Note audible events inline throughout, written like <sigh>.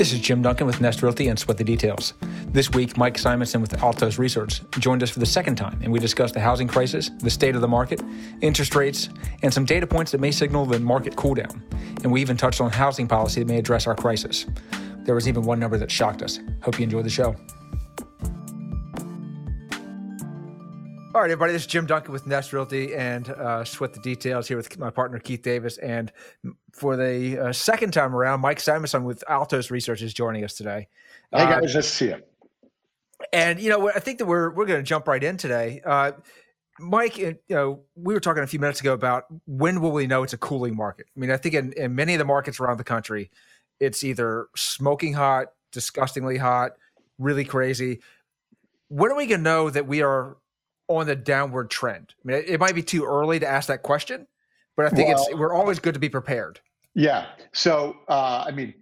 This is Jim Duncan with Nest Realty and Sweat the Details. This week, Mike Simonsen with Altos Research joined us for the second time, and we discussed the housing crisis, the state of the market, interest rates, and some data points that may signal the market cooldown. And we even touched on housing policy that may address our crisis. There was even one number that shocked us. Hope you enjoy the show. All right, everybody. This is Jim Duncan with Nest Realty and uh, Sweat the Details here with my partner Keith Davis. And for the uh, second time around, Mike Simonsen with Altos Research is joining us today. Hey guys, uh, nice to see you. And you know, I think that we're we're going to jump right in today. Uh, Mike, you know, we were talking a few minutes ago about when will we know it's a cooling market. I mean, I think in, in many of the markets around the country, it's either smoking hot, disgustingly hot, really crazy. When are we going to know that we are on the downward trend? I mean, it might be too early to ask that question, but I think well, it's we're always good to be prepared. Yeah. So, uh, I mean,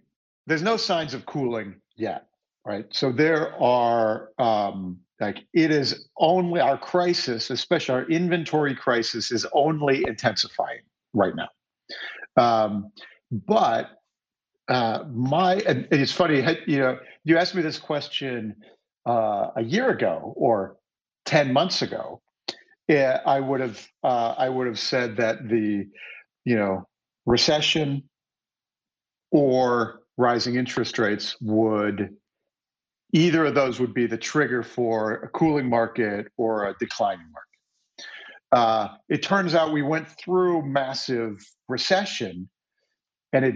there's no signs of cooling yet, right? So there are um, like it is only our crisis, especially our inventory crisis, is only intensifying right now. Um, but uh, my and it's funny, you know, you asked me this question uh, a year ago or 10 months ago, yeah, I would have uh, I would have said that the you know recession or rising interest rates would either of those would be the trigger for a cooling market or a declining market. Uh, it turns out we went through massive recession, and it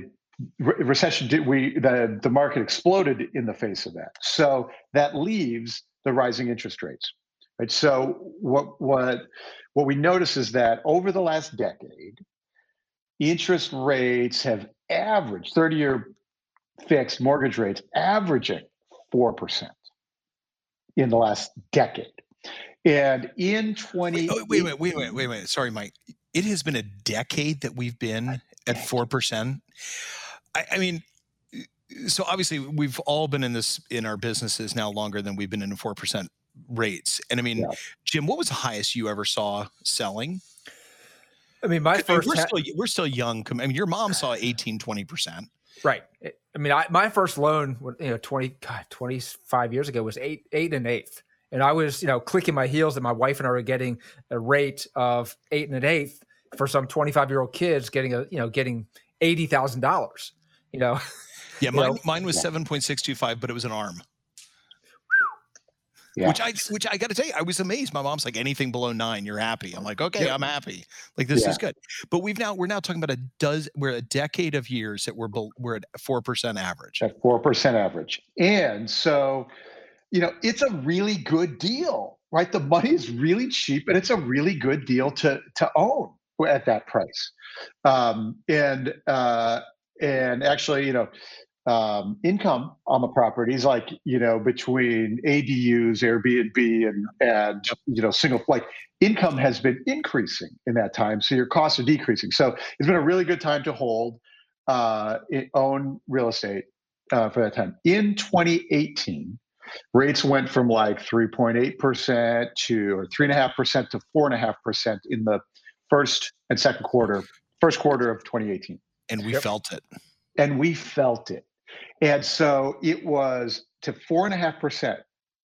re- recession did we the the market exploded in the face of that. So that leaves the rising interest rates. Right. So what what what we notice is that over the last decade, interest rates have averaged 30-year fixed mortgage rates averaging 4% in the last decade. And in 20 wait, oh, wait, wait, wait, wait, wait, wait. Sorry, Mike. It has been a decade that we've been at 4%. I, I mean, so obviously we've all been in this in our businesses now longer than we've been in a 4% rates. And I mean, yeah. Jim, what was the highest you ever saw selling? I mean, my first we're, ha- still, we're still young. I mean, your mom saw 18, 20%. Right. Eh, I mean, I, my first loan, you know, 20, God, 25 years ago was eight, eight and eighth. And I was, you know, clicking my heels that my wife and I were getting a rate of eight and an eighth for some 25 year old kids getting a, you know, getting $80,000, you know? Yeah. <laughs> Mine, know? mine was 7.625, but it was an arm. Yeah. Which I which I got to tell you, I was amazed. My mom's like, anything below nine, you're happy. I'm like, okay, yeah. I'm happy. Like this yeah. is good. But we've now we're now talking about a does we're a decade of years that we're we're at four percent average. At four percent average, and so you know it's a really good deal, right? The money is really cheap, and it's a really good deal to to own at that price. Um, and uh, and actually, you know, um, income on the properties, like you know, between ADUs, Airbnb, and and you know, single like income has been increasing in that time, so your costs are decreasing. So it's been a really good time to hold uh, own real estate uh, for that time. In 2018, rates went from like 3.8 percent to or three and a half percent to four and a half percent in the first and second quarter, first quarter of 2018, and we yep. felt it and we felt it and so it was to four and a half percent,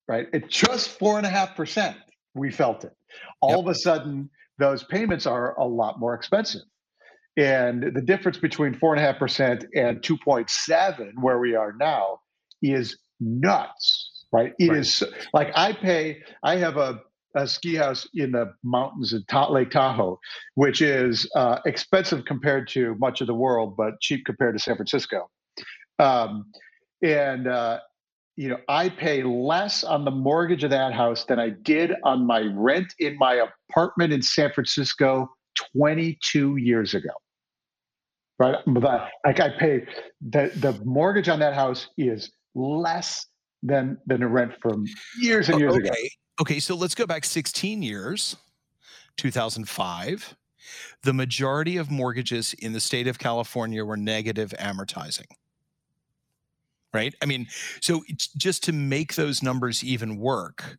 right? It just four and a half percent. We felt it. All yep. of a sudden, those payments are a lot more expensive. And the difference between four and a half percent and 2.7, where we are now, is nuts, right? It right. is like I pay, I have a, a ski house in the mountains of Ta- Lake Tahoe, which is uh, expensive compared to much of the world, but cheap compared to San Francisco. Um, and uh, you know, I pay less on the mortgage of that house than I did on my rent in my apartment in San Francisco 22 years ago. Right, like I pay the the mortgage on that house is less than than the rent from years and years okay. ago. Okay, so let's go back 16 years, 2005. The majority of mortgages in the state of California were negative amortizing right? I mean, so just to make those numbers even work,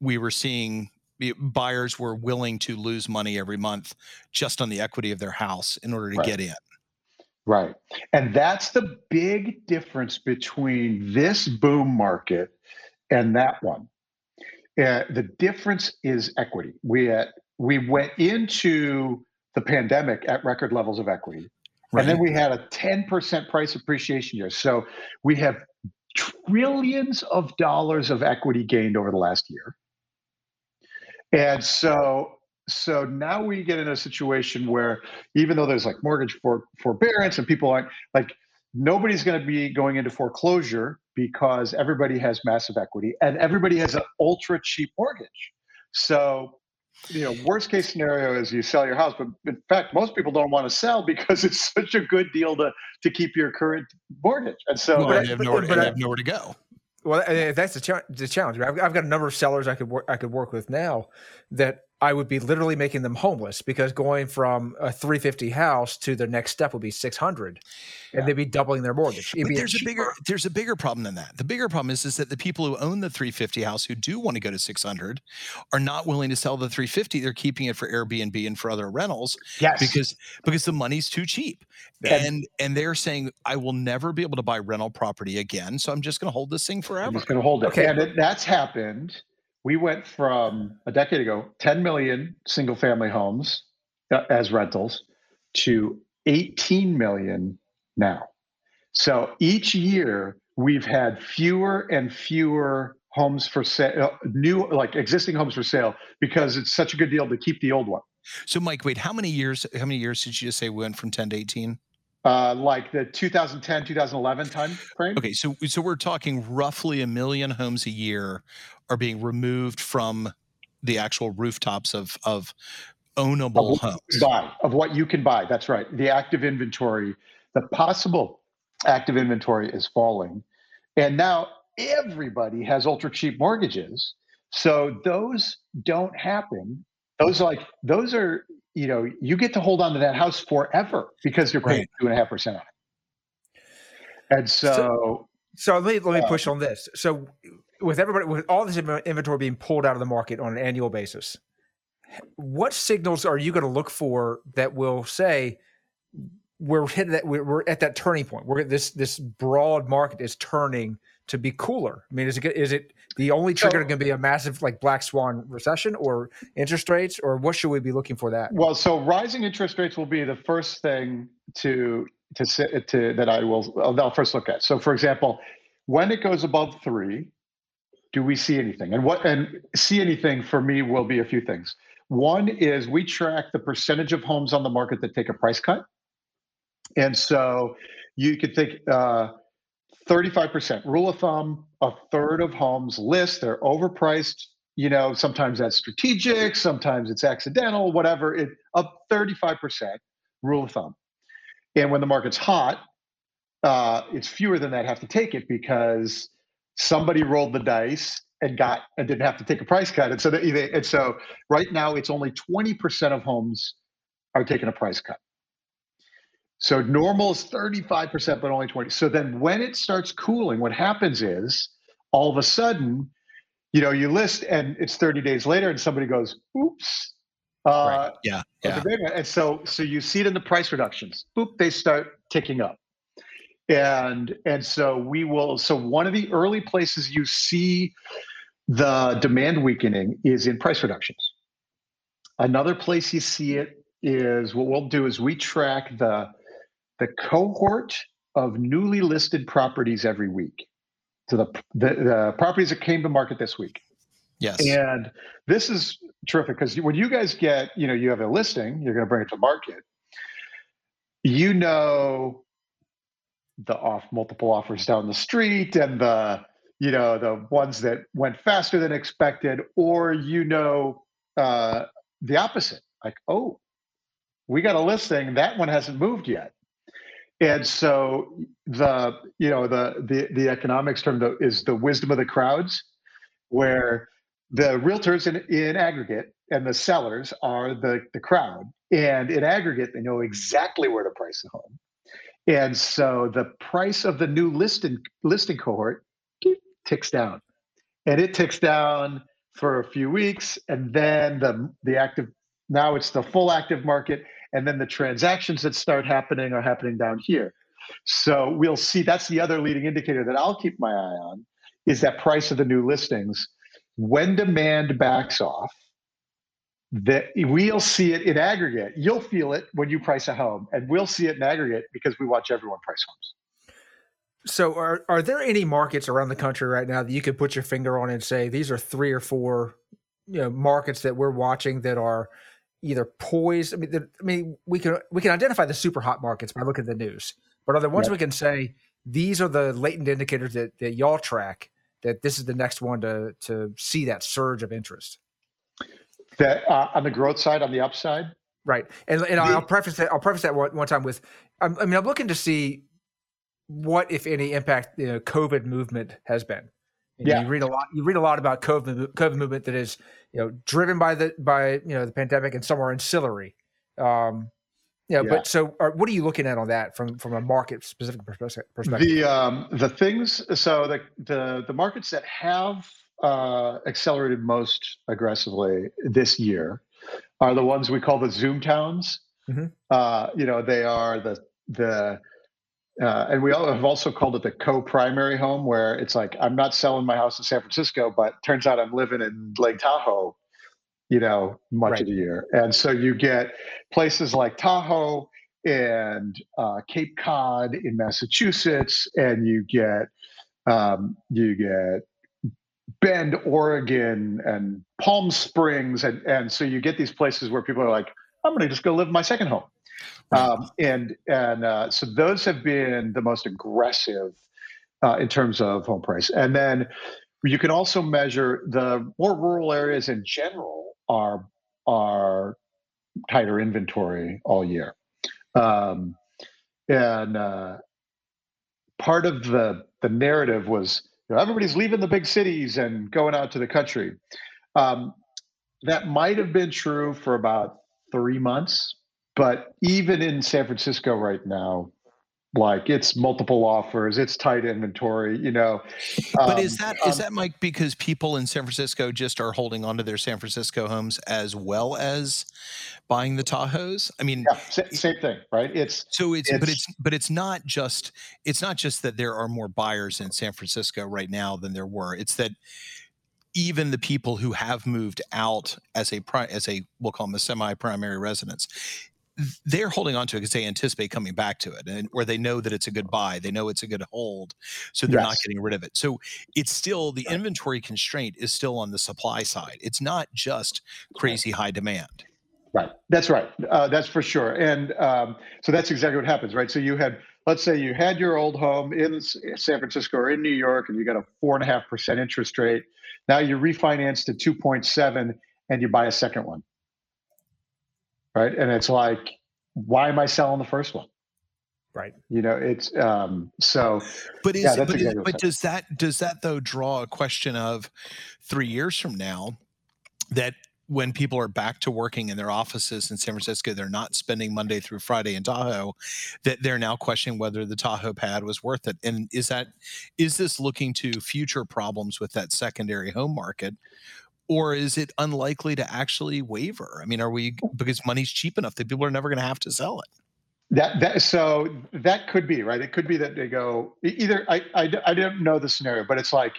we were seeing buyers were willing to lose money every month just on the equity of their house in order to right. get in. Right. And that's the big difference between this boom market and that one. Uh, the difference is equity. We uh, we went into the pandemic at record levels of equity, right. and then we had a 10% price appreciation year. So we have trillions of dollars of equity gained over the last year. And so so now we get in a situation where even though there's like mortgage for forbearance and people aren't like nobody's going to be going into foreclosure because everybody has massive equity and everybody has an ultra cheap mortgage so you know worst case scenario is you sell your house but in fact most people don't want to sell because <laughs> it's such a good deal to to keep your current mortgage and so well, but, have, nowhere, but, but, have nowhere to go well, that's the, ch- the challenge. I've, I've, got a number of sellers I could work I could work with now that I would be literally making them homeless because going from a 350 house to the next step would be 600 yeah. and they'd be doubling their mortgage. but there's a, a bigger there's a bigger problem than that. The bigger problem is is that the people who own the 350 house who do want to go to 600 are not willing to sell the 350. They're keeping it for Airbnb and for other rentals yes. because because the money's too cheap. And and they're saying I will never be able to buy rental property again, so I'm just going to hold this thing forever. I'm just going to hold it. Okay. And it, that's happened we went from a decade ago 10 million single family homes uh, as rentals to 18 million now. So each year we've had fewer and fewer homes for sale, uh, new like existing homes for sale because it's such a good deal to keep the old one. So Mike, wait, how many years how many years did you just say we went from 10 to 18? Uh, like the 2010 2011 time frame okay so so we're talking roughly a million homes a year are being removed from the actual rooftops of of ownable of homes. Buy of what you can buy. That's right. The active inventory, the possible active inventory is falling, and now everybody has ultra cheap mortgages. So those don't happen. Those like those are you know you get to hold on to that house forever because you're paying two and a half percent on it. And so, so, so let me let me uh, push on this. So with everybody with all this inventory being pulled out of the market on an annual basis what signals are you going to look for that will say we're hitting that we're at that turning point we're this this broad market is turning to be cooler i mean is it is it the only trigger so, going to be a massive like black swan recession or interest rates or what should we be looking for that well so rising interest rates will be the first thing to to to that i will i'll first look at so for example when it goes above three do we see anything? And what and see anything for me will be a few things. One is we track the percentage of homes on the market that take a price cut. And so you could think uh, 35% rule of thumb, a third of homes list, they're overpriced. You know, sometimes that's strategic, sometimes it's accidental, whatever. It up 35% rule of thumb. And when the market's hot, uh, it's fewer than that have to take it because somebody rolled the dice and got and didn't have to take a price cut. And so that and so right now it's only 20% of homes are taking a price cut. So normal is 35%, but only 20. So then when it starts cooling, what happens is all of a sudden, you know, you list and it's 30 days later and somebody goes, oops. Uh, right. Yeah. Yeah. And so so you see it in the price reductions. Boop, they start ticking up and and so we will so one of the early places you see the demand weakening is in price reductions another place you see it is what we'll do is we track the the cohort of newly listed properties every week. So the, the, the properties that came to market this week. Yes. And this is terrific because when you guys get you know you have a listing you're going to bring it to market you know the off multiple offers down the street and the you know the ones that went faster than expected or you know uh, the opposite. Like oh we got a listing that one hasn't moved yet and so the you know the the, the economics term is the wisdom of the crowds where the realtors in, in aggregate and the sellers are the, the crowd and in aggregate they know exactly where to price the home and so the price of the new listing listing cohort ticks down. And it ticks down for a few weeks and then the the active now it's the full active market and then the transactions that start happening are happening down here. So we'll see. That's the other leading indicator that I'll keep my eye on is that price of the new listings. When demand backs off, that we'll see it in aggregate. You'll feel it when you price a home, and we'll see it in aggregate because we watch everyone price homes. So, are are there any markets around the country right now that you could put your finger on and say these are three or four, you know, markets that we're watching that are either poised? I mean, I mean, we can we can identify the super hot markets by looking at the news, but are there ones we can say these are the latent indicators that that y'all track that this is the next one to to see that surge of interest? That uh, on the growth side, on the upside, right? And and the, I'll preface that I'll preface that one, one time with, I mean, I'm looking to see what, if any, impact the you know, COVID movement has been. yeah. You read a lot. You read a lot about COVID, COVID movement that is, you know, driven by the by you know the pandemic and some are ancillary. Um, yeah, yeah. but so are, what are you looking at on that from from a market specific perspective? The um, the things so the the the markets that have uh, accelerated most aggressively this year are the ones we call the Zoom towns. Mm-hmm. Uh, you know, they are the the uh, and we have also called it the co-primary home, where it's like I'm not selling my house in San Francisco, but turns out I'm living in Lake Tahoe, you know, much right. of the year. And so you get places like Tahoe and uh, Cape Cod in Massachusetts, and you get um, you get Bend, Oregon, and Palm Springs, and and so you get these places where people are like, I'm going to just go live my second home. Um, and and uh, so those have been the most aggressive uh, in terms of home price. And then you can also measure the more rural areas in general are are tighter inventory all year. Um, and uh, part of the the narrative was you know, everybody's leaving the big cities and going out to the country. Um, that might have been true for about three months but even in San Francisco right now, like it's multiple offers, it's tight inventory, you know. Um, but is that um, is that Mike because people in San Francisco just are holding on to their San Francisco homes as well as buying the Tahoes? I mean, yeah, same thing, right? It's so it's, it's but it's but it's not just it's not just that there are more buyers in San Francisco right now than there were. It's that even the people who have moved out as a pri- as a we'll call them a semi-primary residence they're holding on to it because they anticipate coming back to it and or they know that it's a good buy they know it's a good hold so they're yes. not getting rid of it. So it's still the inventory constraint is still on the supply side it's not just crazy high demand. Right that's right uh, that's for sure and um, so that's exactly what happens right? So you had let's say you had your old home in san francisco or in new york and you got a four and a half percent interest rate now you refinance to 2.7 and you buy a second one right? And it's like, why am I selling the first one? Right. You know, it's um so but is yeah, but, exactly but does that does that though draw a question of three years from now that when people are back to working in their offices in San Francisco, they're not spending Monday through Friday in Tahoe, that they're now questioning whether the Tahoe pad was worth it. And is that is this looking to future problems with that secondary home market or is it unlikely to actually waver? I mean, are we because money's cheap enough that people are never going to have to sell it? That that so that could be right. It could be that they go either. I I, I don't know the scenario, but it's like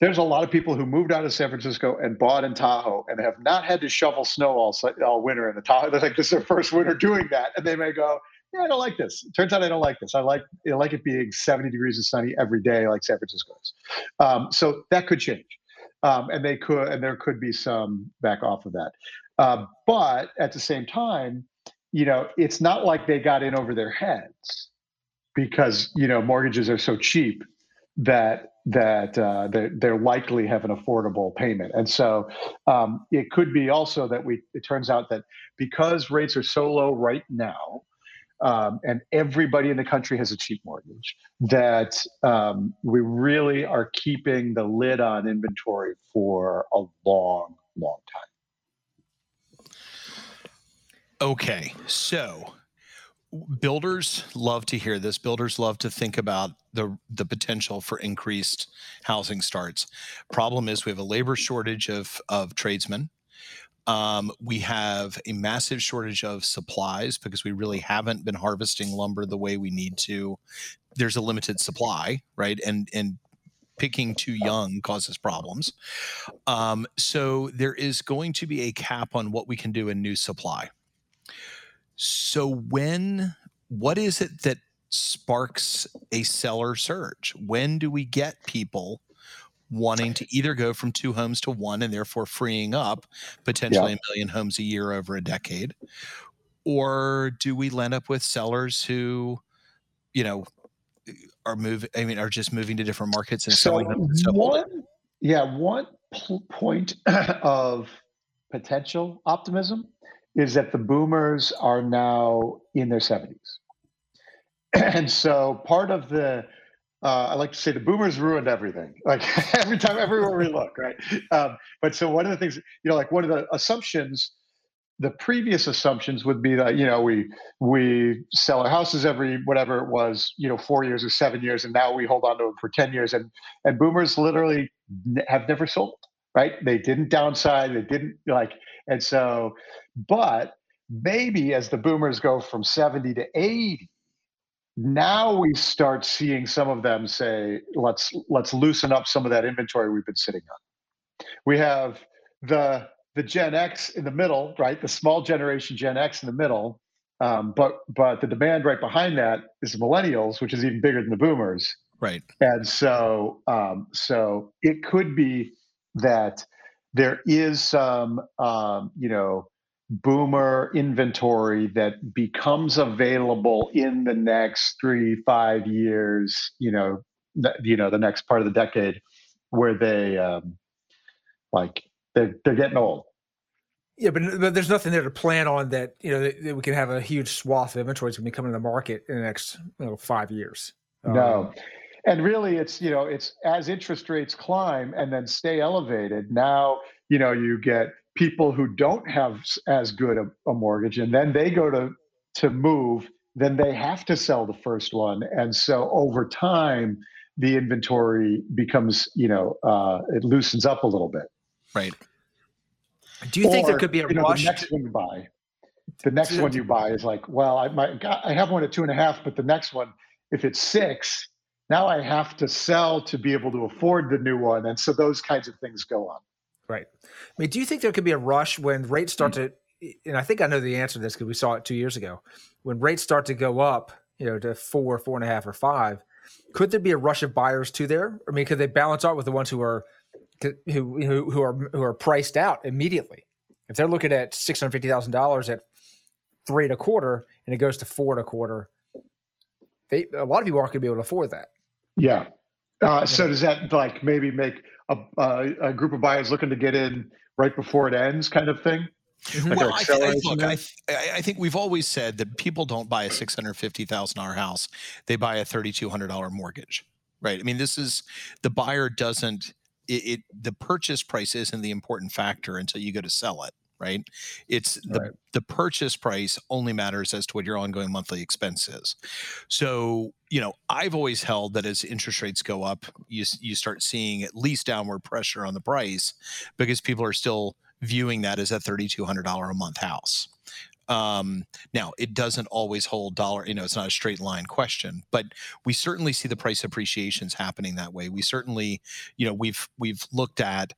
there's a lot of people who moved out of San Francisco and bought in Tahoe and have not had to shovel snow all all winter in the Tahoe. They're like this is their first winter doing that, and they may go, yeah, I don't like this. It turns out I don't like this. I like I like it being 70 degrees and sunny every day, like San Francisco is. Um, so that could change um, and they could and there could be some back off of that. Uh, but at the same time, you know, it's not like they got in over their heads because you know mortgages are so cheap that that uh, they they're likely have an affordable payment, and so um, it could be also that we. It turns out that because rates are so low right now, um, and everybody in the country has a cheap mortgage, that um, we really are keeping the lid on inventory for a long, long time. Okay, so builders love to hear this. Builders love to think about the the potential for increased housing starts. Problem is we have a labor shortage of of tradesmen Um, we have a massive shortage of supplies because we really haven't been harvesting lumber the way we need to. There's a limited supply, right? And and picking too young causes problems. Um, so there is going to be a cap on what we can do in new supply. So when what is it that sparks a seller surge? When do we get people wanting to either go from two homes to one and therefore freeing up potentially yeah. a million homes a year over a decade? Or do we end up with sellers who, you know, are moving, I mean, are just moving to different markets and so selling them? One, yeah, one pl- point <clears throat> of potential optimism is that the boomers are now in their 70s. <clears throat> And so part of the uh, I like to say the boomers ruined everything. <laughs> Like every time, everywhere we look, right? Um, but so one of the things, you know, like one of the assumptions, the previous assumptions would be that you know we we sell our houses every whatever it was, you know, four years or seven years, and now we hold on to them for ten years, and and boomers literally have never sold, right? They didn't downside, they didn't like, and so, but maybe as the boomers go from seventy to eighty now we start seeing some of them say let's let's loosen up some of that inventory we've been sitting on. We have the the gen x in the middle right? The small generation gen x in the middle um, but but the demand right behind that is millennials which is even bigger than the boomers. Right. And so um, so it could be that there is some um, you know boomer inventory that becomes available in the next three five years you know th- you know the next part of the decade where they um like they're, they're getting old. Yeah but, but there's nothing there to plan on that you know that, that we can have a huge swath of inventory that's going to be coming to the market in the next you know five years. No. Um, and really it's you know it's as interest rates climb and then stay elevated now you know you get people who don't have as good a, a mortgage and then they go to to move then they have to sell the first one and so over time the inventory becomes you know uh, it loosens up a little bit. Right. Do you or, think there could be a you know, rush the next one you buy. The next one you buy is like well i might i have one at two and a half but the next one if it's six now i have to sell to be able to afford the new one and so those kinds of things go on Right. I mean, do you think there could be a rush when rates start to, and I think I know the answer to this because we saw it two years ago, when rates start to go up, you know, to four, four and a half, or five, could there be a rush of buyers to there? I mean, could they balance out with the ones who are, who who, who are who are priced out immediately? If they're looking at six hundred fifty thousand dollars at three and a quarter, and it goes to four and a quarter, they a lot of people aren't going to be able to afford that. Yeah. Uh, so does that like maybe make a, a, group of buyers looking to get in right before it ends, kind of thing? Like well, I, look, I, th- I, think we've always said that people don't buy a six hundred fifty thousand dollar house; they buy a thirty two hundred dollar mortgage, right? I mean, this is the buyer doesn't. It, it the purchase price isn't the important factor until you go to sell it right? It's the right. the purchase price only matters as to what your ongoing monthly expense is. So, you know, I've always held that as interest rates go up, you you start seeing at least downward pressure on the price because people are still viewing that as a $3200 a month house. Um, now, it doesn't always hold dollar, you know, it's not a straight line question, but we certainly see the price appreciations happening that way. We certainly, you know, we've we've looked at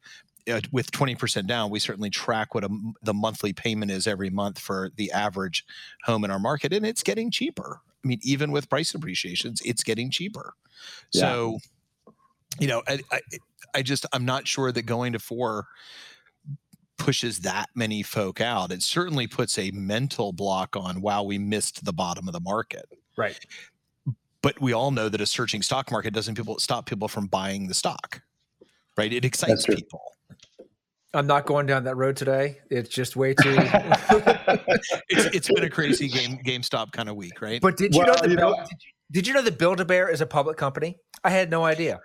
uh, with 20% down, we certainly track what a, the monthly payment is every month for the average home in our market, and it's getting cheaper. I mean, even with price appreciations, it's getting cheaper. Yeah. So, you know, I, I, I just I'm not sure that going to four pushes that many folk out. It certainly puts a mental block on. Wow, we missed the bottom of the market. Right. But we all know that a searching stock market doesn't people stop people from buying the stock. Right. It excites people. I'm not going down that road today. It's just way too. <laughs> it's, it's been a crazy game GameStop kind of week, right? But did you well, know that you know, did, you, did you know that Build a Bear is a public company? I had no idea.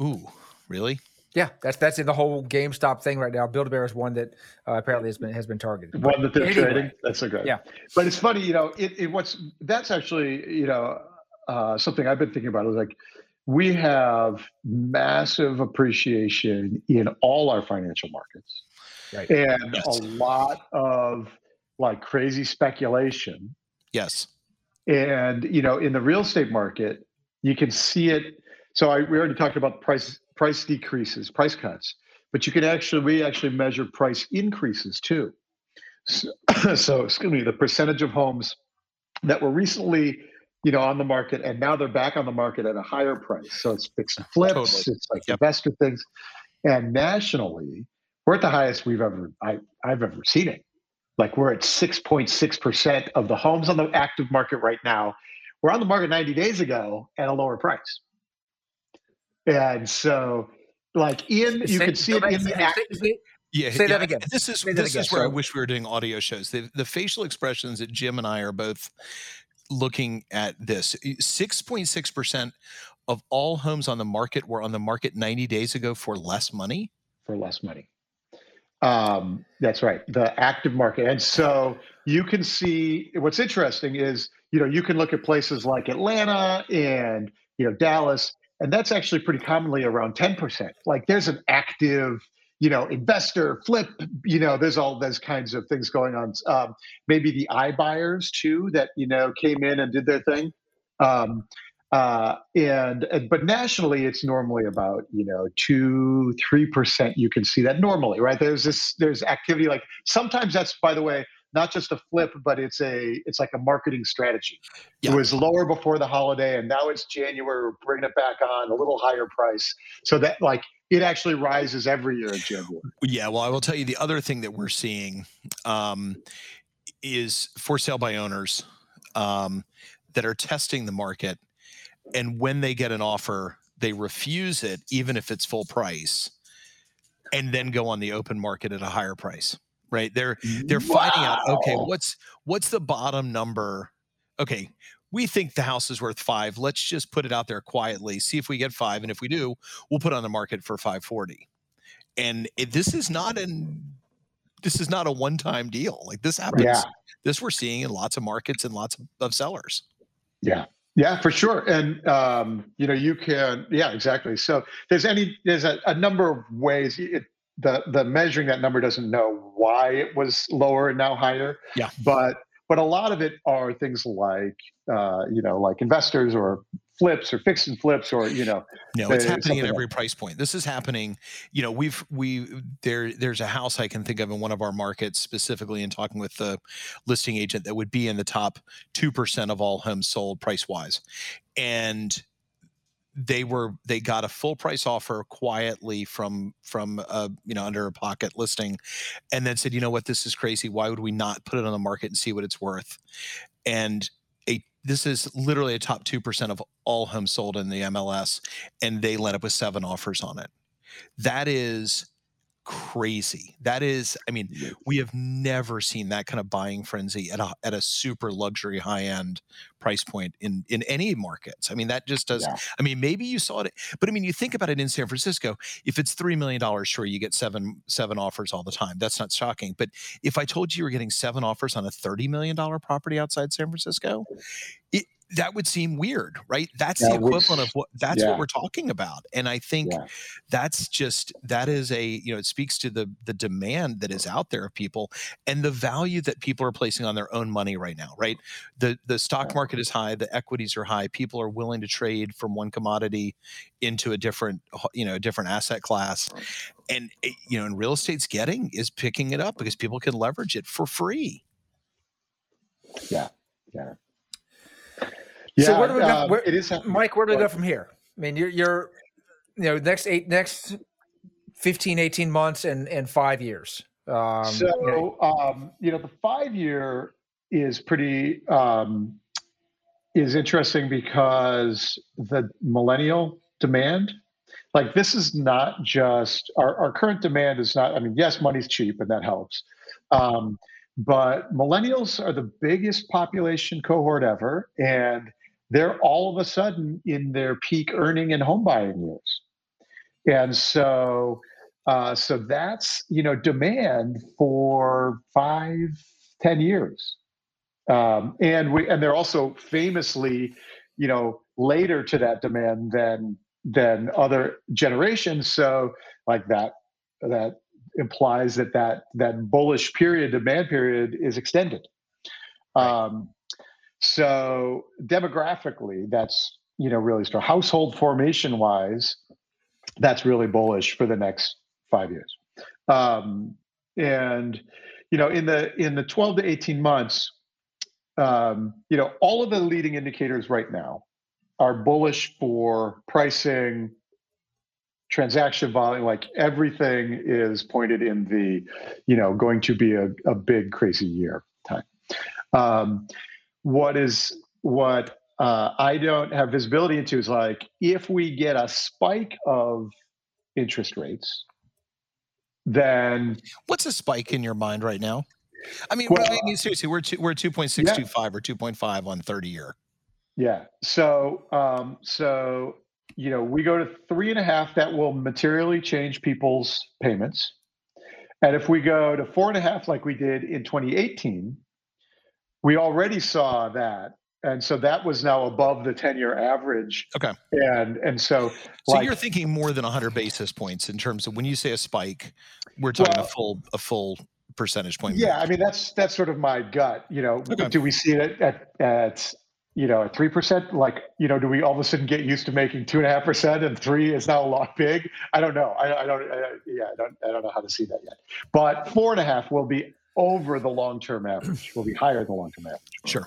Ooh, really? Yeah, that's that's in the whole GameStop thing right now. Build a Bear is one that uh, apparently has been has been targeted. One that they're anyway, trading. That's so good. Yeah, but it's funny, you know. It, it what's that's actually you know uh, something I've been thinking about is like we have massive appreciation in all our financial markets. right. and yes. a lot of like crazy speculation. Yes. And you know, in the real estate market, you can see it. So I, we already talked about price price decreases, price cuts, but you can actually we actually measure price increases too. So, <coughs> so excuse me, the percentage of homes that were recently you know on the market and now they're back on the market at a higher price. So it's fixed and flips, totally. it's like yep. investor things, and nationally we're at the highest we've ever I, I've ever seen it. Like we're at 6.6% of the homes on the active market right now. We're on the market 90 days ago at a lower price. And so, like in, you can see it in the active. Yeah, say yeah, that again. This is this again. is where I wish we were doing audio shows. The, the facial expressions that Jim and I are both looking at this. Six point six percent of all homes on the market were on the market ninety days ago for less money. For less money. Um, that's right, the active market. And so you can see what's interesting is, you know, you can look at places like Atlanta and, you know, Dallas, and that's actually pretty commonly around 10%. Like there's an active, you know, investor flip, you know, there's all those kinds of things going on. Um, maybe the iBuyers too that, you know, came in and did their thing. Um, uh, and, and but nationally, it's normally about you know two three percent. You can see that normally, right? There's this there's activity like sometimes that's by the way not just a flip, but it's a it's like a marketing strategy. Yeah. It was lower before the holiday, and now it's January. We're bringing it back on a little higher price, so that like it actually rises every year in January. Yeah, well, I will tell you the other thing that we're seeing um, is for sale by owners um, that are testing the market and when they get an offer they refuse it even if it's full price and then go on the open market at a higher price right they're they're wow. finding out okay what's what's the bottom number okay we think the house is worth five let's just put it out there quietly see if we get five and if we do we'll put on the market for 540 and it, this is not an this is not a one-time deal like this happens yeah. this we're seeing in lots of markets and lots of, of sellers yeah yeah, for sure. And um, you know, you can. Yeah, exactly. So there's any there's a, a number of ways. It, the the measuring that number doesn't know why it was lower and now higher. Yeah. But but a lot of it are things like uh, you know like investors or flips or fix and flips or you know no it's happening at every like price point. This is happening you know we've we there there's a house i can think of in one of our markets specifically in talking with the listing agent that would be in the top 2% of all homes sold price wise and they were they got a full price offer quietly from from a you know under a pocket listing and then said you know what? This is crazy. Why would we not put it on the market and see what it's worth? And a this is literally a top 2% of all homes sold in the MLS, and they let up with seven offers on it. That is crazy. That is, I mean, we have never seen that kind of buying frenzy at a at a super luxury high end price point in in any markets. I mean, that just does. Yeah. I mean, maybe you saw it, but I mean, you think about it in San Francisco. If it's three million dollars, sure, you get seven seven offers all the time. That's not shocking. But if I told you you were getting seven offers on a thirty million dollar property outside San Francisco, it, that would seem weird, right? That's the equivalent of what that's yeah. what we're talking about. And I think yeah. that's just that is a, you know, it speaks to the the demand that is out there of people and the value that people are placing on their own money right now, right? The the stock market is high, the equities are high, people are willing to trade from one commodity into a different, you know, a different asset class. And eh, you know, and real estate's getting is picking it up because people can leverage it for free. Yeah. Yeah. Yeah, so where do we go? Um, where, it is Mike. Where do we go from here? I mean, you're you're you know next eight next 15, 18 months and and five years. Um, so you know, um, you know the five year is pretty um, is interesting because the millennial demand like this is not just our, our current demand is not i mean yes money's cheap and that helps um, but millennials are the biggest population cohort ever and they're all of a sudden in their peak earning and home buying years. And so, uh, so that's you know demand for five, ten years, um, and we and they're also famously, you know, later to that demand than than other generations. So like that that implies that that that bullish period, demand period, is extended. Right. Um, so demographically, that's you know really strong. Household formation wise, that's really bullish for the next five years. Um, and you know, in the in the 12 to 18 months, um, you know, all of the leading indicators right now are bullish for pricing, transaction volume, like everything is pointed in the, you know, going to be a, a big crazy year time. Um, what is what uh, I don't have visibility into is like if we get a spike of interest rates, then what's a spike in your mind right now? I mean, well, I mean seriously, we're two, we're two point six two five or two point five on thirty year. Yeah. So um, so you know we go to three and a half. That will materially change people's payments. And if we go to four and a half, like we did in 2018, we already saw that. And so that was now above the 10 year average. Okay. And and so so like, you're thinking more than 100 basis points in terms of when you say a spike we're talking well, a full a full percentage point. Yeah i mean that's that's sort of my gut you know. Okay. do we see it at, at you know at three percent? Like you know do we all of a sudden get used to making two and a half percent and three is now a lot big? I don't know. I, I don't I, yeah I don't, I don't know how to see that yet. But four and a half will be over the long term average will be higher than the long term average sure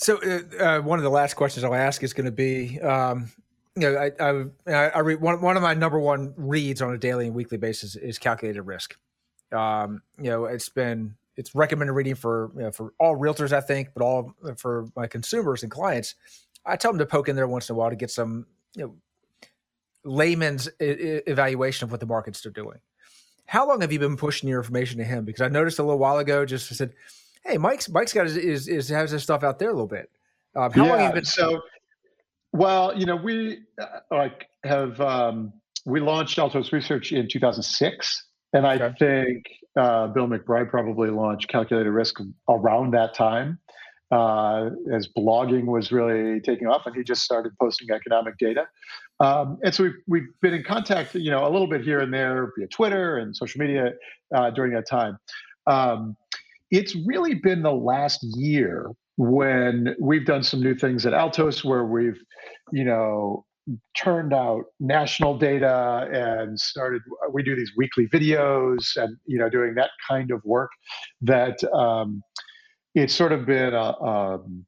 so, uh, uh, one of the last questions I'll ask is going to be, um, you know, I I, I read one one of my number one reads on a daily and weekly basis is calculated risk. Um, you know, it's been it's recommended reading for you know, for all realtors, I think, but all for my consumers and clients. I tell them to poke in there once in a while to get some you know layman's evaluation of what the markets are doing. How long have you been pushing your information to him? Because I noticed a little while ago, just said hey, Mike's Mike's got his, is, is has his stuff out there a little bit. Um, how yeah, long have you been? So, well, you know, we uh, like have um, we launched Altos Research in 2006, and I okay. think uh, Bill McBride probably launched Calculated Risk around that time. Uh, as blogging was really taking off, and he just started posting economic data. Um, and so we've, we've been in contact, you know, a little bit here and there via Twitter and social media uh, during that time. Um, it's really been the last year when we've done some new things at Altos where we've, you know, turned out national data and started we do these weekly videos and you know doing that kind of work that um, it's sort of been a, a, um,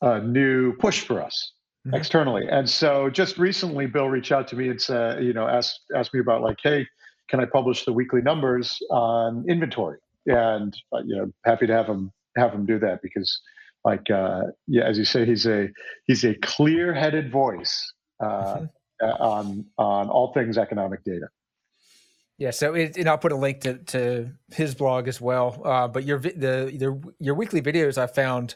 a new push for us mm-hmm. externally and so just recently bill reached out to me and said you know asked asked me about like hey can i publish the weekly numbers on inventory and uh, you know happy to have him have him do that because like uh, yeah as you say he's a he's a clear-headed voice uh, mm-hmm. on on all things economic data yeah, so it, and I'll put a link to, to his blog as well. Uh, but your the, the your weekly videos I found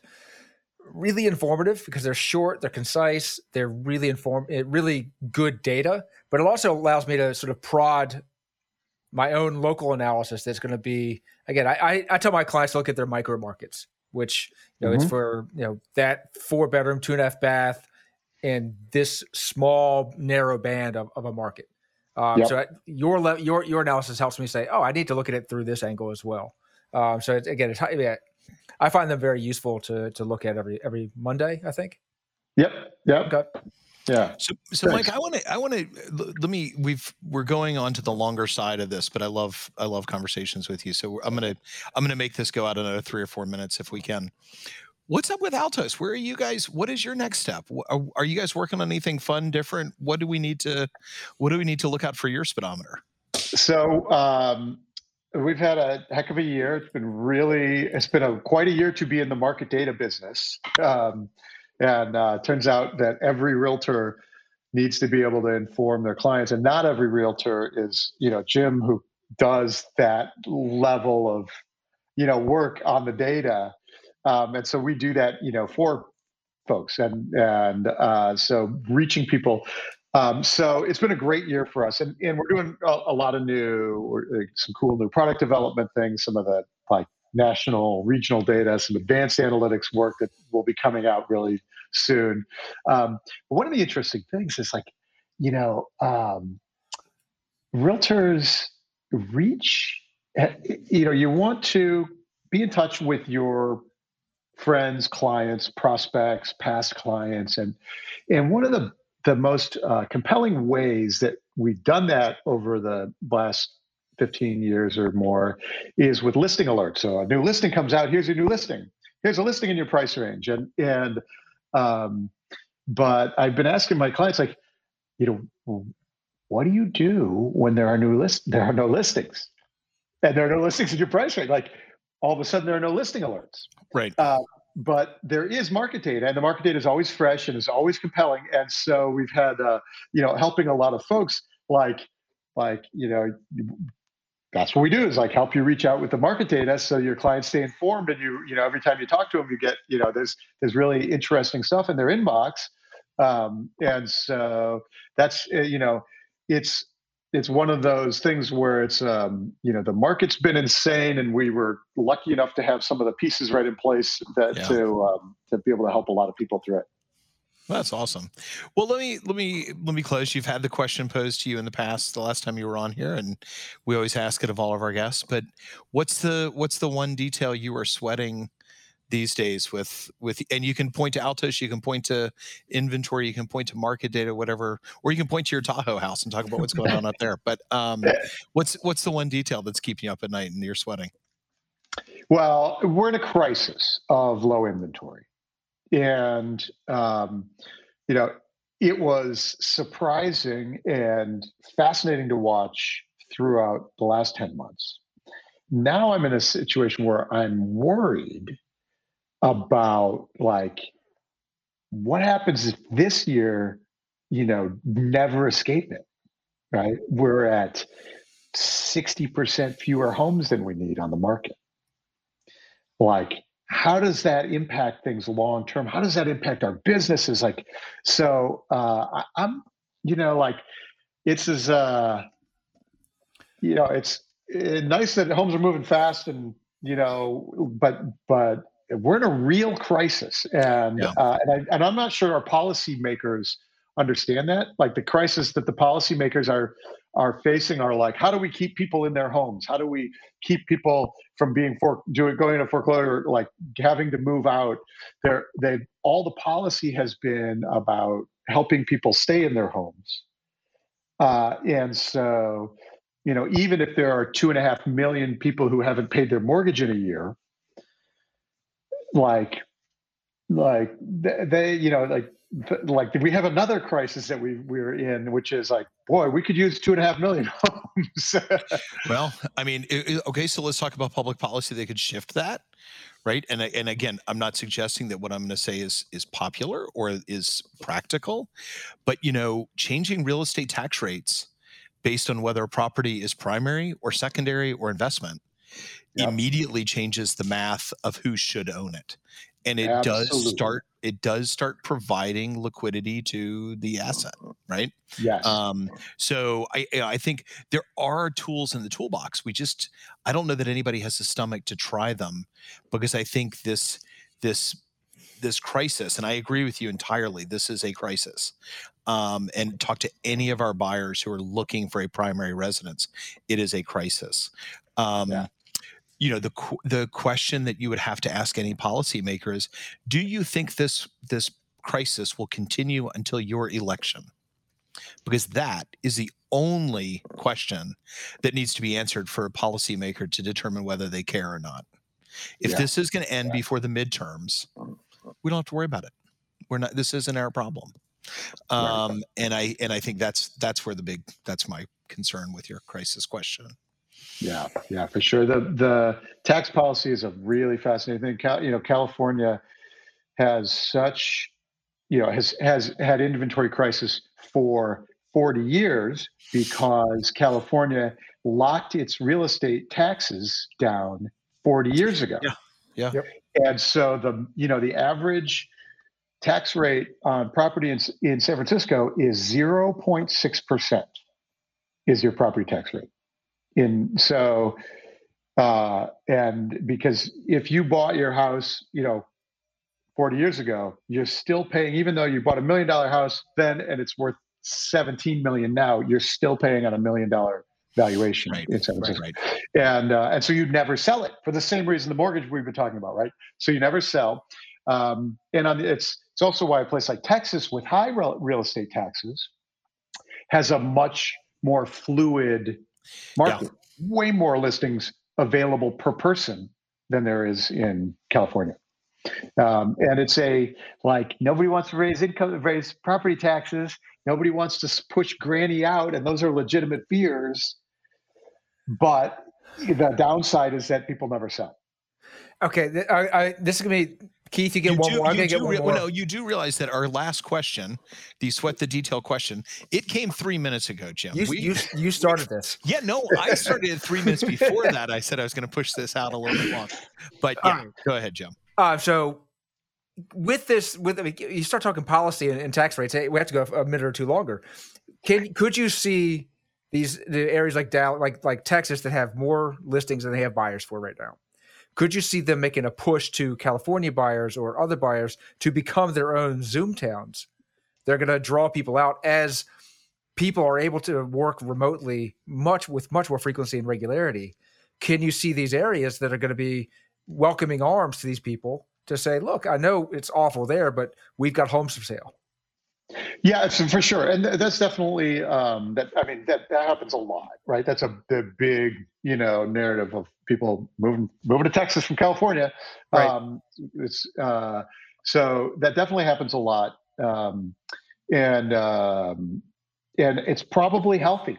really informative because they're short, they're concise, they're really inform, really good data. But it also allows me to sort of prod my own local analysis that's going to be again I, I, I tell my clients to look at their micro markets which you know mm-hmm. it's for you know that four bedroom two and a half bath in this small narrow band of, of a market um, yep. so your your your analysis helps me say oh i need to look at it through this angle as well um, so it's, again it's yeah, i find them very useful to to look at every every monday i think yep yep okay. Yeah. So, so Mike, I want to, I want to, let me, we've, we're going on to the longer side of this, but I love, I love conversations with you. So I'm going to, I'm going to make this go out another three or four minutes if we can. What's up with Altos? Where are you guys? What is your next step? Are, are you guys working on anything fun, different? What do we need to, what do we need to look out for your speedometer? So, um, We've had a heck of a year. It's been really, it's been a quite a year to be in the market data business. Um, and uh, turns out that every realtor needs to be able to inform their clients, and not every realtor is, you know, Jim who does that level of, you know, work on the data. Um, and so we do that, you know, for folks, and and uh, so reaching people. Um, so it's been a great year for us, and, and we're doing a, a lot of new, some cool new product development things. Some of the like national, regional data, some advanced analytics work that will be coming out really soon. Um, one of the interesting things is like, you know, um, realtors reach eh, you know you want to be in touch with your friends clients prospects past clients and and one of the the most uh, compelling ways that we've done that over the last 15 years or more is with listing alerts. So a new listing comes out here's your new listing. Here's a listing in your price range. And and um, but i've been asking my clients like you know what do you do when there are new list there are no listings? And there are no listings in your price range. Like all of a sudden there are no listing alerts. Right. Uh, but there is market data and the market data is always fresh and is always compelling and so we've had uh, you know helping a lot of folks like like you know that's what we do is like help you reach out with the market data so your clients stay informed and you you know every time you talk to them you get you know there's there's really interesting stuff in their inbox. Um, and so that's uh, you know it's it's one of those things where it's um, you know the market's been insane and we were lucky enough to have some of the pieces right in place that yeah. to um, to be able to help a lot of people through it that's awesome. Well, let me let me let me close. You've had the question posed to you in the past, the last time you were on here, and we always ask it of all of our guests. But what's the what's the one detail you are sweating these days with with and you can point to altos you can point to inventory you can point to market data whatever or you can point to your tahoe house and talk about what's going on up there. But um, <laughs> what's what's the one detail that's keeping you up at night and you're sweating? Well we're in a crisis of low inventory. And um, you know it was surprising and fascinating to watch throughout the last 10 months. Now i'm in a situation where i'm worried about like what happens if this year, you know, never escape it, right? We're at 60% fewer homes than we need on the market. Like, how does that impact things long term? How does that impact our businesses? Like, so uh, I, I'm, you know, like it's as, uh, you know, it's, it's nice that homes are moving fast and, you know, but, but we're in a real crisis, and yeah. uh, and, I, and I'm not sure our policymakers understand that. Like the crisis that the policymakers are are facing are like, how do we keep people in their homes? How do we keep people from being for doing going into foreclosure, like having to move out? There, they all the policy has been about helping people stay in their homes, uh, and so you know, even if there are two and a half million people who haven't paid their mortgage in a year, like like they you know like like we have another crisis that we we're in which is like boy we could use two and a half million <laughs> homes. Well i mean it, okay so let's talk about public policy. They could shift that right? And and again i'm not suggesting that what i'm going to say is is popular or is practical but you know changing real estate tax rates based on whether a property is primary or secondary or investment yep. immediately changes the math of who should own it and it Absolutely. does start it does start providing liquidity to the asset right? Yes. Um, so i i think there are tools in the toolbox. We just i don't know that anybody has the stomach to try them because i think this this this crisis and i agree with you entirely this is a crisis. Um, and talk to any of our buyers who are looking for a primary residence it is a crisis. Um, yeah you know the the question that you would have to ask any policymaker is do you think this this crisis will continue until your election? Because that is the only question that needs to be answered for a policymaker to determine whether they care or not. If yeah. this is going to end yeah. before the midterms we don't have to worry about it. We're not this isn't our problem. Um, and i and i think that's that's where the big that's my concern with your crisis question yeah, yeah, for sure. The the tax policy is a really fascinating thing. you know, California has such, you know, has has had inventory crisis for 40 years because California locked its real estate taxes down 40 years ago. Yeah. Yeah. Yep. And so the you know the average tax rate on property in, in San Francisco is 0.6% is your property tax rate in so uh and because if you bought your house you know 40 years ago you're still paying even though you bought a million dollar house then and it's worth 17 million now, you're still paying on a million dollar valuation Right, in San Francisco. Right. And uh, and so you'd never sell it for the same reason the mortgage we've been talking about, right? So you never sell. Um, and on the, it's it's also why a place like Texas with high real, real estate taxes has a much more fluid market, way more listings available per person than there is in California. Um, and it's a like nobody wants to raise income, raise property taxes. Nobody wants to push granny out, and those are legitimate fears. But the downside is that people never sell. Okay, I, I, this is gonna be Keith. You get You one do, more. I'm you gonna get do one rea- more. no, you do realize that our last question, the sweat the detail question, it came three minutes ago, Jim. you, We- you you <laughs> started this. yeah, no, I started it three minutes before that. I said I was going to push this out a little bit longer. But yeah, right. go ahead, Jim. Uh, so with this, with I mean, you start talking policy and, and tax rates. eh, We have to go a minute or two longer. Can could you see these the areas like Dallas, like like Texas, that have more listings than they have buyers for right now? Could you see them making a push to California buyers or other buyers to become their own Zoom towns? They're going to draw people out as people are able to work remotely much with much more frequency and regularity. Can you see these areas that are going to be welcoming arms to these people to say, look, I know it's awful there, but we've got homes for sale. Yeah, for sure, and that's definitely um, that. I mean, that, that happens a lot, right? That's a the big, you know, narrative of people moving moving to Texas from California. Right. Um, it's uh, so that definitely happens a lot, um, and um, and it's probably healthy,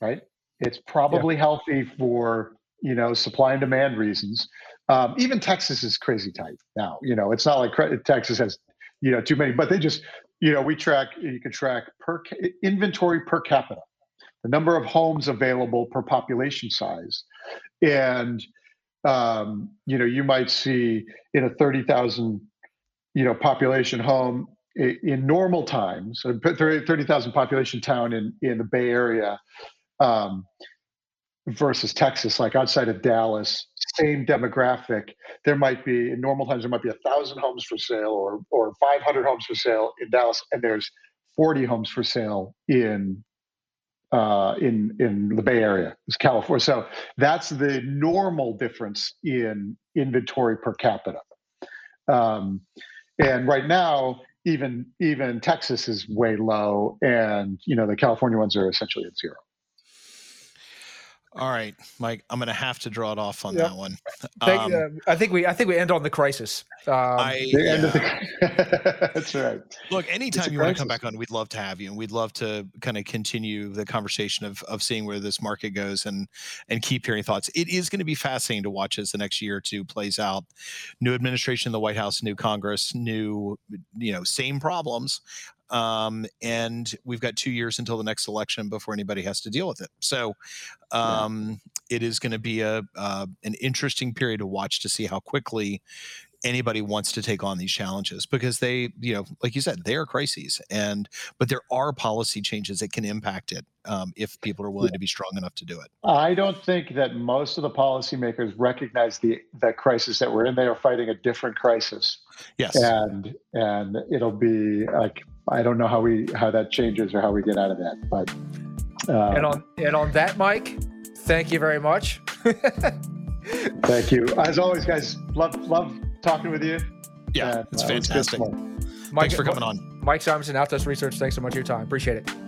right? It's probably healthy for you know supply and demand reasons. Um, even Texas is crazy tight now. You know, it's not like Texas has you know too many, but they just you know we track you can track per inventory per capita the number of homes available per population size and um, you know you might see in a 30,000 you know population home in normal times a 30,000 population town in in the bay area um, versus Texas, like outside of Dallas, same demographic. There might be in normal times there might be a thousand homes for sale or or 500 homes for sale in Dallas, and there's 40 homes for sale in uh, in in the Bay Area, it's California. So that's the normal difference in inventory per capita. Um, and right now, even even Texas is way low, and you know the California ones are essentially at zero. All right, Mike, I'm going to have to draw it off on Yep. that one. Thank- Um, uh, I think we I think we end on the crisis. Um, I, The end of yeah. the, <laughs> that's right. Look, anytime a you want to come back on, we'd love to have you, and we'd love to kind of continue the conversation of of seeing where this market goes and and keep hearing thoughts. It is going to be fascinating to watch as the next year or two plays out. New administration in the White House, new Congress, new you know same problems, um, and we've got two years until the next election before anybody has to deal with it. So. Um, It is going to be a uh, an interesting period to watch to see how quickly anybody wants to take on these challenges because they you know like you said they are crises and but there are policy changes that can impact it um, if people are willing to be strong enough to do it I don't think that most of the policymakers recognize the that crisis that we're in. They are fighting a different crisis, yes and and it'll be like I don't know how we how that changes or how we get out of that. But uh, and on and on that, Mike, thank you very much. <laughs> thank you as always, guys. Love love talking with you. yeah and, it's uh, it was good fantastic fun. Mike, thanks for coming on Mike Simonsen, Altos Research. Thanks so much for your time. Appreciate it.